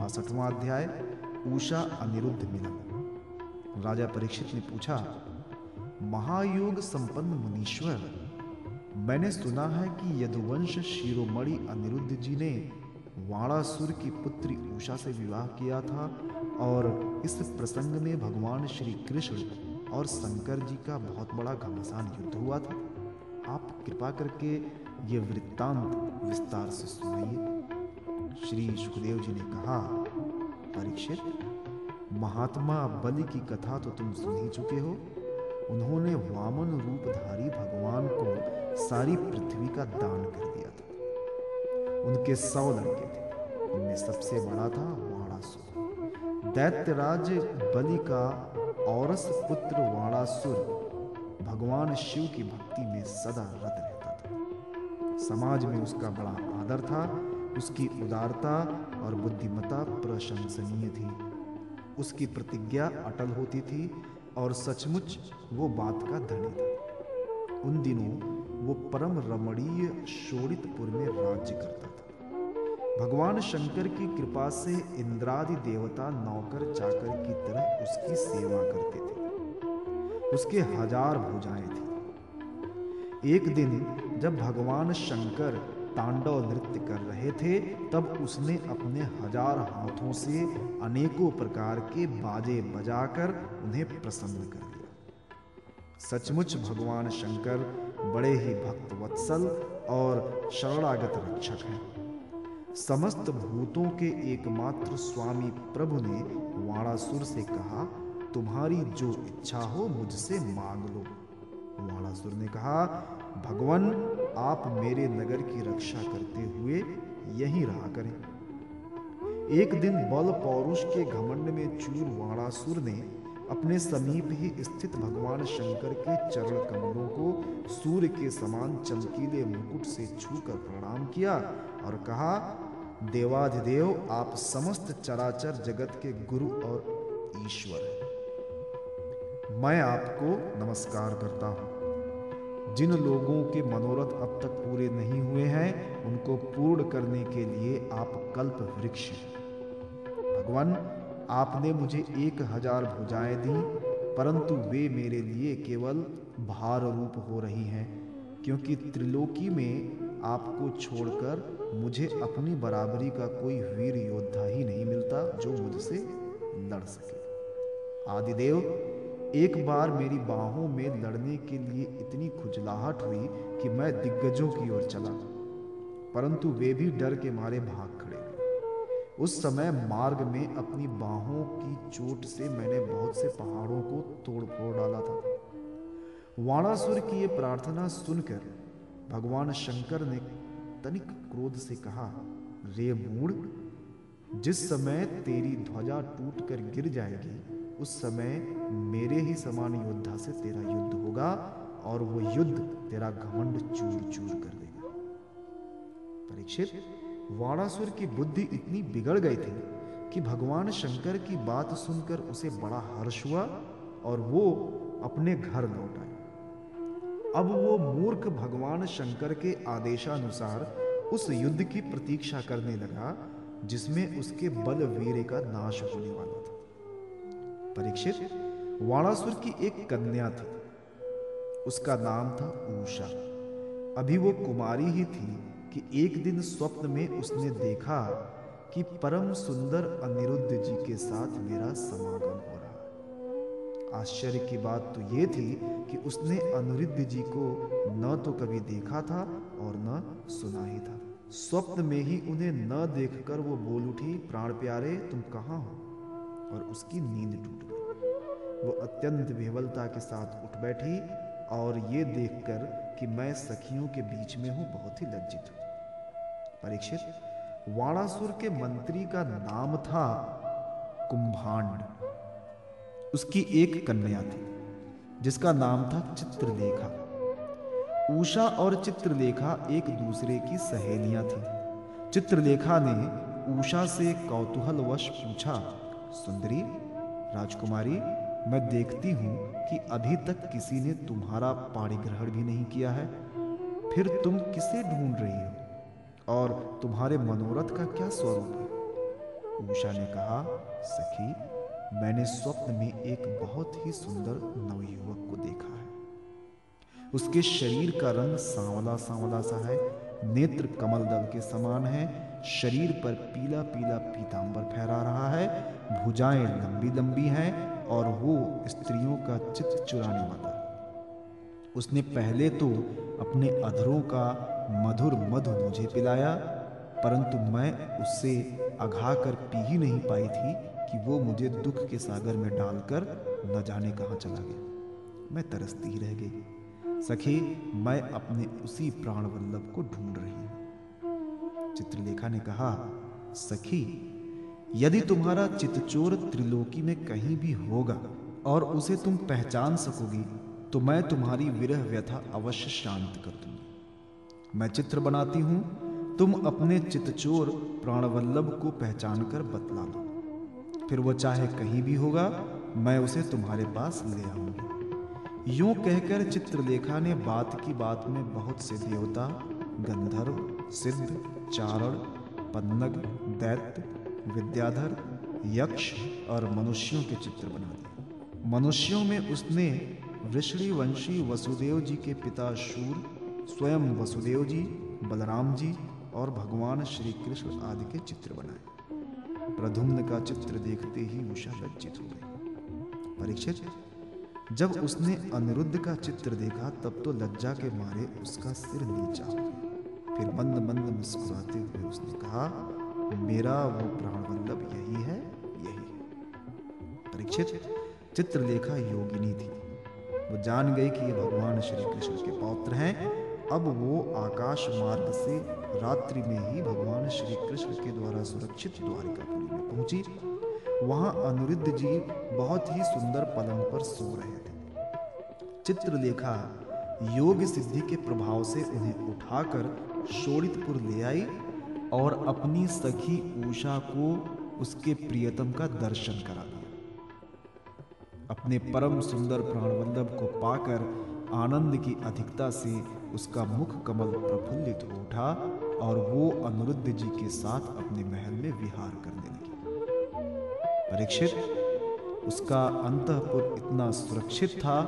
बासठवां अध्याय उषा अनिरुद्ध मिलन। राजा परीक्षित ने पूछा, महायोग संपन्न मुनीश्वर, मैंने सुना है कि यदुवंश शिरोमणि अनिरुद्ध जी ने वाणासुर की पुत्री उषा से विवाह किया था और इस प्रसंग में भगवान श्री कृष्ण और शंकर जी का बहुत बड़ा घमासान युद्ध हुआ था। आप कृपा करके ये वृत्तांत विस्तार से सुनिए। श्री सुखदेव जी ने कहा, परीक्षित, महात्मा बलि की कथा तो तुम सुन ही चुके हो। उन्होंने वामन रूपधारी भगवान को सारी पृथ्वी का दान कर दिया था। उनके सौ लड़के थे। उनमें सबसे बड़ा था वाणासुर। दैत्यराज बलि का औरस पुत्र वाणासुर भगवान शिव की भक्ति में सदा रत रहता था। समाज में उसका बड़ा आदर था। उसकी उदारता और बुद्धिमता प्रशंसनीय थी। उसकी प्रतिज्ञा अटल होती थी और सचमुच वो बात का धनी था। उन दिनों वो परम रमणीय शोड़ितपुर में राज्य करता था। भगवान शंकर की कृपा से इंद्रादि देवता नौकर चाकर की तरह उसकी सेवा करते थे। उसके हज़ार भुजाएँ थी। एक दिन जब भगवान शंकर तांडव नृत्य कर रहे थे, तब उसने अपने हज़ार हाथों से अनेकों प्रकार के बाजे बजाकर उन्हें प्रसन्न कर दिया। सचमुच भगवान शंकर बड़े ही भक्त वत्सल और शरणागत रक्षक हैं। समस्त भूतों के एकमात्र स्वामी प्रभु ने वाणासुर से कहा, तुम्हारी जो इच्छा हो मुझसे मांग लो। वाणासुर ने कहा, भगवान, आप मेरे नगर की रक्षा करते हुए यहीं रहा करें। एक दिन बल पौरुष के घमंड में चूर वाणासुर ने अपने समीप ही स्थित भगवान शंकर के चरण कमलों को सूर्य के समान चमकीले मुकुट से छूकर प्रणाम किया और कहा, देवाधिदेव, आप समस्त चराचर जगत के गुरु और ईश्वर हैं। मैं आपको नमस्कार करता हूँ। जिन लोगों के मनोरथ अब तक पूरे नहीं हुए हैं, उनको पूर्ण करने के लिए आप कल्प वृक्ष भगवान, आपने मुझे एक हज़ार भुजाएँ दी, परंतु वे मेरे लिए केवल भार रूप हो रही हैं, क्योंकि त्रिलोकी में आपको छोड़कर मुझे अपनी बराबरी का कोई वीर योद्धा ही नहीं मिलता जो मुझसे लड़ सके। आदिदेव एक बार मेरी बाहों में लड़ने के लिए इतनी खुजलाहट हुई कि मैं दिग्गजों की ओर चला, परंतु वे भी डर के मारे भाग खड़े। उस समय मार्ग में अपनी बाहों की चोट से मैंने बहुत से पहाड़ों को तोड़ फोड़ डाला था। वाणासुर की ये प्रार्थना सुनकर भगवान शंकर ने तनिक क्रोध से कहा, रे मूड जिस समय तेरी ध्वजा टूटकर गिर जाएगी उस समय मेरे ही समान योद्धा से तेरा युद्ध होगा और वो युद्ध तेरा घमंड चूर चूर कर देगा। परीक्षित वाणासुर की बुद्धि इतनी बिगड़ गई थी कि भगवान शंकर की बात सुनकर उसे बड़ा हर्ष हुआ और वो अपने घर लौट आए। अब वो मूर्ख भगवान शंकर के आदेशानुसार उस युद्ध की प्रतीक्षा करने लगा, जिसमें उसके बल वीर का नाश होने वाला था। परीक्षित वाणासुर की एक कन्या थी। उसका नाम था ऊषा अभी वो कुमारी ही थी कि एक दिन स्वप्न में उसने देखा कि परम सुंदर अनिरुद्ध जी के साथ मेरा समागम हो रहा है। आश्चर्य की बात तो ये थी कि उसने अनिरुद्ध जी को न तो कभी देखा था और न सुना ही था। स्वप्न में ही उन्हें न देखकर वो बोल उठी, प्राण प्यारे, तुम कहाँ हो? और उसकी नींद टूट गई। वो अत्यंत विह्वलता के साथ उठ बैठी और ये देखकर कि मैं सखियों के बीच में हूँ, बहुत ही लज्जित हूँ। परीक्षित, वाणासुर के मंत्री का नाम था कुंभांड। उसकी एक कन्या थी, जिसका नाम था चित्रलेखा। उषा और चित्रलेखा एक दूसरे की सहेलियाँ थी। चित्रलेखा ने उषा से कौतूहलवश पूछा सुंदरी, राजकुमारी, मैं देखती हूँ कि अभी तक किसी ने तुम्हारा पाणिग्रहण भी नहीं किया है। फिर तुम किसे ढूंढ रही हो? और तुम्हारे मनोरथ का क्या स्वरूप है? उषा ने कहा, सखी, मैंने स्वप्न में एक बहुत ही सुंदर नवयुवक को देखा है। उसके शरीर का रंग सांवला सांवला सा है नेत्र कमल दल के समान है, शरीर पर पीला पीला पीतांबर फहरा रहा है, भुजाएँ लंबी लंबी हैं और वो स्त्रियों का चित्त चुराने वाला। उसने पहले तो अपने अधरों का मधुर मधु मुझे पिलाया, परंतु मैं उससे अघा कर पी ही नहीं पाई थी कि वो मुझे दुख के सागर में डालकर न जाने कहाँ चला गया। मैं तरसती ही रह गई। सखी, मैं अपने उसी प्राण वल्लभ को ढूंढ रही हूँ। चित्रलेखा ने कहा, सखी, यदि तुम्हारा चितचोर त्रिलोकी में कहीं भी होगा और उसे तुम पहचान सकोगी तो मैं तुम्हारी विरह व्यथा अवश्य शांत कर दूँगी। मैं चित्र बनाती हूँ, तुम अपने चितचोर प्राणवल्लभ को पहचान कर बतला दो। फिर वो चाहे कहीं भी होगा, मैं उसे तुम्हारे पास ले आऊँगी। यूँ कहकर चित्रलेखा ने बात की बात में बहुत से देवता गंधर्व, सिद्ध, चारण, पन्नग, दैत्य, विद्याधर, यक्ष और मनुष्यों के चित्र बना दिए। मनुष्यों में उसने वृषणी वंशी वसुदेव जी के पिता शूर, स्वयं वसुदेव जी, बलराम जी और भगवान श्री कृष्ण आदि के चित्र बनाए। प्रधुम्न का चित्र देखते ही उषा लज्जित हो गई। परीक्षित? जब उसने अनिरुद्ध का चित्र देखा, तब तो लज्जा के मारे उसका सिर नीचा फिर मंद मंद मुस्कुराते हुए उसने कहा, मेरा वो प्राण वल्लभ यही है, यही परीक्षित, चित्रलेखा योगिनी थी। वो जान गई कि ये भगवान श्री कृष्ण के पौत्र हैं। अब वो आकाश मार्ग से रात्रि में ही भगवान श्री कृष्ण के द्वारा सुरक्षित द्वारिकापुरी में पहुँची। वहाँ अनिरुद्ध जी बहुत ही सुंदर पलंग पर सो रहे थे। चित्रलेखा योग सिद्धि के प्रभाव से उन्हें उठाकर शोड़ितपुर ले आई और अपनी सखी उषा को उसके प्रियतम का दर्शन करा दिया। अपने परम सुंदर प्राणवल्लभ को पाकर आनंद की अधिकता से उसका मुख कमल प्रफुल्लित हो उठा और वो अनिरुद्ध जी के साथ अपने महल में विहार करने लगी। परीक्षित। उसका अंतपुर इतना सुरक्षित था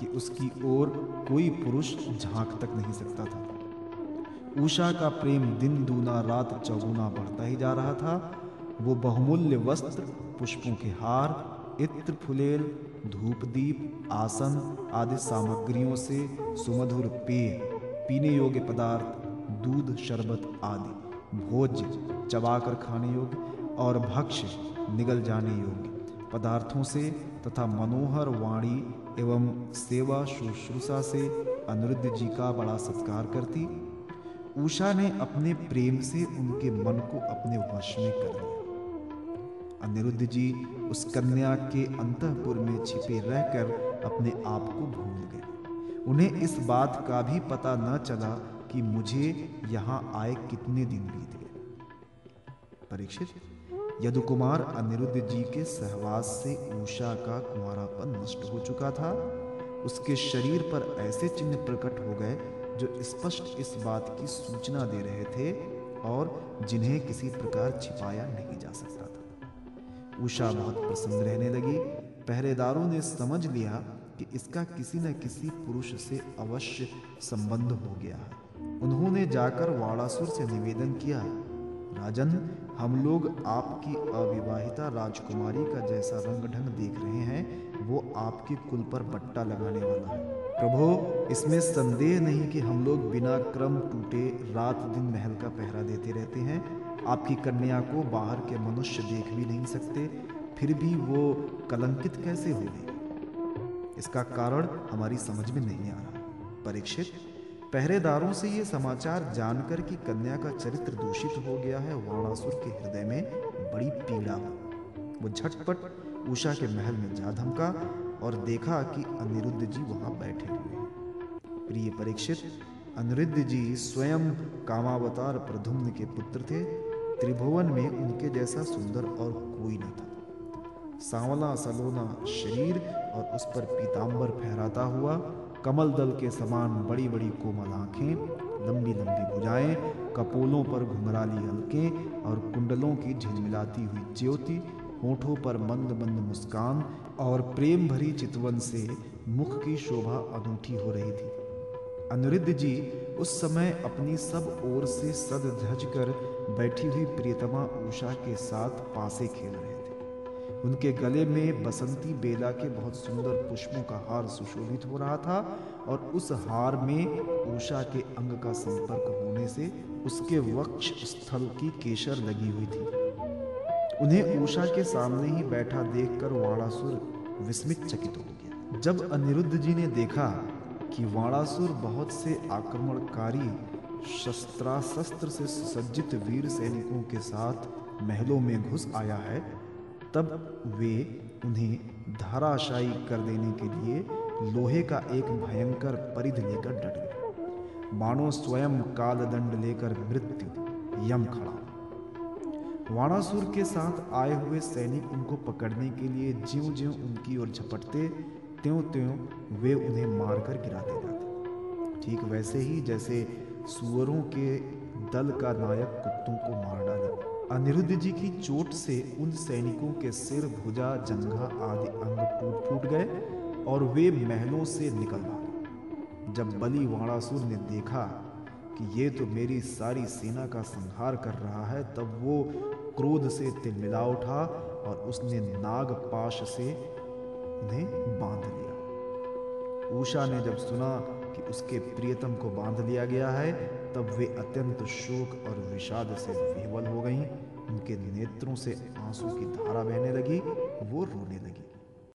कि उसकी ओर कोई पुरुष झाँक तक नहीं सकता था। उषा का प्रेम दिन दूना रात चौगुना बढ़ता ही जा रहा था। वो बहुमूल्य वस्त्र, पुष्पों के हार, इत्र, फुलेल धूप दीप आसन आदि सामग्रियों से सुमधुर पेय, पीने योग्य पदार्थ, दूध, शरबत आदि, भोज्य, चबाकर खाने योग्य और भक्ष्य निगल जाने योग्य। पदार्थों से तथा मनोहर वाणी एवं सेवा शुश्रूषा से अनिरुद्ध जी का बड़ा सत्कार करती, उषा ने अपने प्रेम से उनके मन को अपने वश में कर लिया। अनिरुद्ध जी उस कन्या के अंतपुर में छिपे रहकर अपने आप को भूल गए। उन्हें इस बात का भी पता न चला कि मुझे यहाँ आए कितने दिन बीत। परीक्षित। यदुकुमार अनिरुद्ध जी के सहवास से उषा का कुमारापन नष्ट हो चुका था। उसके शरीर पर ऐसे चिन्ह प्रकट हो गए जो स्पष्ट इस बात की सूचना दे रहे थे और जिन्हें किसी प्रकार छिपाया नहीं जा सकता था। उषा बहुत प्रसन्न रहने लगी। पहरेदारों ने समझ लिया कि इसका किसी न किसी पुरुष से अवश्य संबंध हो गया उन्होंने जाकर वाड़ासुर से निवेदन किया राजन, हम लोग आपकी अविवाहिता राजकुमारी का जैसा रंग ढंग देख रहे हैं, वो आपके कुल पर बट्टा लगाने वाला है। प्रभु, इसमें संदेह नहीं कि हम लोग बिना क्रम टूटे रात दिन महल का पहरा देते रहते हैं। आपकी कन्या को बाहर के मनुष्य देख भी नहीं सकते, फिर भी वो कलंकित कैसे हो गई इसका कारण हमारी समझ में नहीं आ रहा। परीक्षित पहरेदारों से ये समाचार जानकर कि कन्या का चरित्र दूषित हो गया है वाणासुर के हृदय में बड़ी पीड़ा वो झटपट उषा के महल में जा धमका और देखा कि अनिरुद्ध जी वहाँ बैठे हुए प्रिय परीक्षित, अनिरुद्ध जी स्वयं कामावतार प्रधुम्न के पुत्र थे। त्रिभुवन में उनके जैसा सुंदर और कोई न था। सांवला सलोना शरीर और उस पर पीताम्बर फहराता हुआ कमल दल के समान बड़ी बड़ी कोमल आँखें लंबी लंबी भुजाएँ, कपोलों पर घुंघराली हल्कें और कुंडलों की झिलमिलाती हुई ज्योति, होठों पर मंद मंद मुस्कान और प्रेम भरी चितवन से मुख की शोभा अनूठी हो रही थी। अनिरुद्ध जी उस समय अपनी सब ओर से सद धज कर बैठी हुई प्रियतमा उषा के साथ पासे खेल रहे उनके गले में बसंती बेला के बहुत सुंदर पुष्पों का हार सुशोभित हो रहा था और उस हार में उषा के अंग का संपर्क होने से उसके वक्ष स्थल की केशर लगी हुई थी। उन्हें उषा के सामने ही बैठा देखकर वाणासुर विस्मित चकित हो गया। जब अनिरुद्ध जी ने देखा कि वाणासुर बहुत से आक्रमणकारी शस्त्रास्त्र से सुसज्जित वीर सैनिकों के साथ महलों में घुस आया है तब वे उन्हें धाराशायी कर देने के लिए लोहे का एक भयंकर परिध लेकर डट गए। मानो स्वयं कालदंड लेकर मृत्यु, यम खड़ा। वाणासुर के साथ आए हुए सैनिक उनको पकड़ने के लिए ज्यो ज्यो उनकी ओर झपटते त्यों त्यों वे उन्हें मारकर गिराते जाते। ठीक वैसे ही जैसे सुअरों के दल का नायक कुत्तों को मार डाले। अनिरुद्ध जी की चोट से उन सैनिकों के सिर, भुजा, जंघा आदि अंग टूट फूट गए और वे महलों से निकल भागे। जब बलि वाणासुर ने देखा कि ये तो मेरी सारी सेना का संहार कर रहा है, तब वो क्रोध से तिलमिला उठा और उसने नाग पाश से उन्हें बाँध लिया। उषा ने जब सुना कि उसके प्रियतम को बाँध लिया गया है तब वे अत्यंत शोक और विषाद से विह्वल हो गईं। उनके नेत्रों से आँसू की धारा बहने लगी, वो रोने लगी।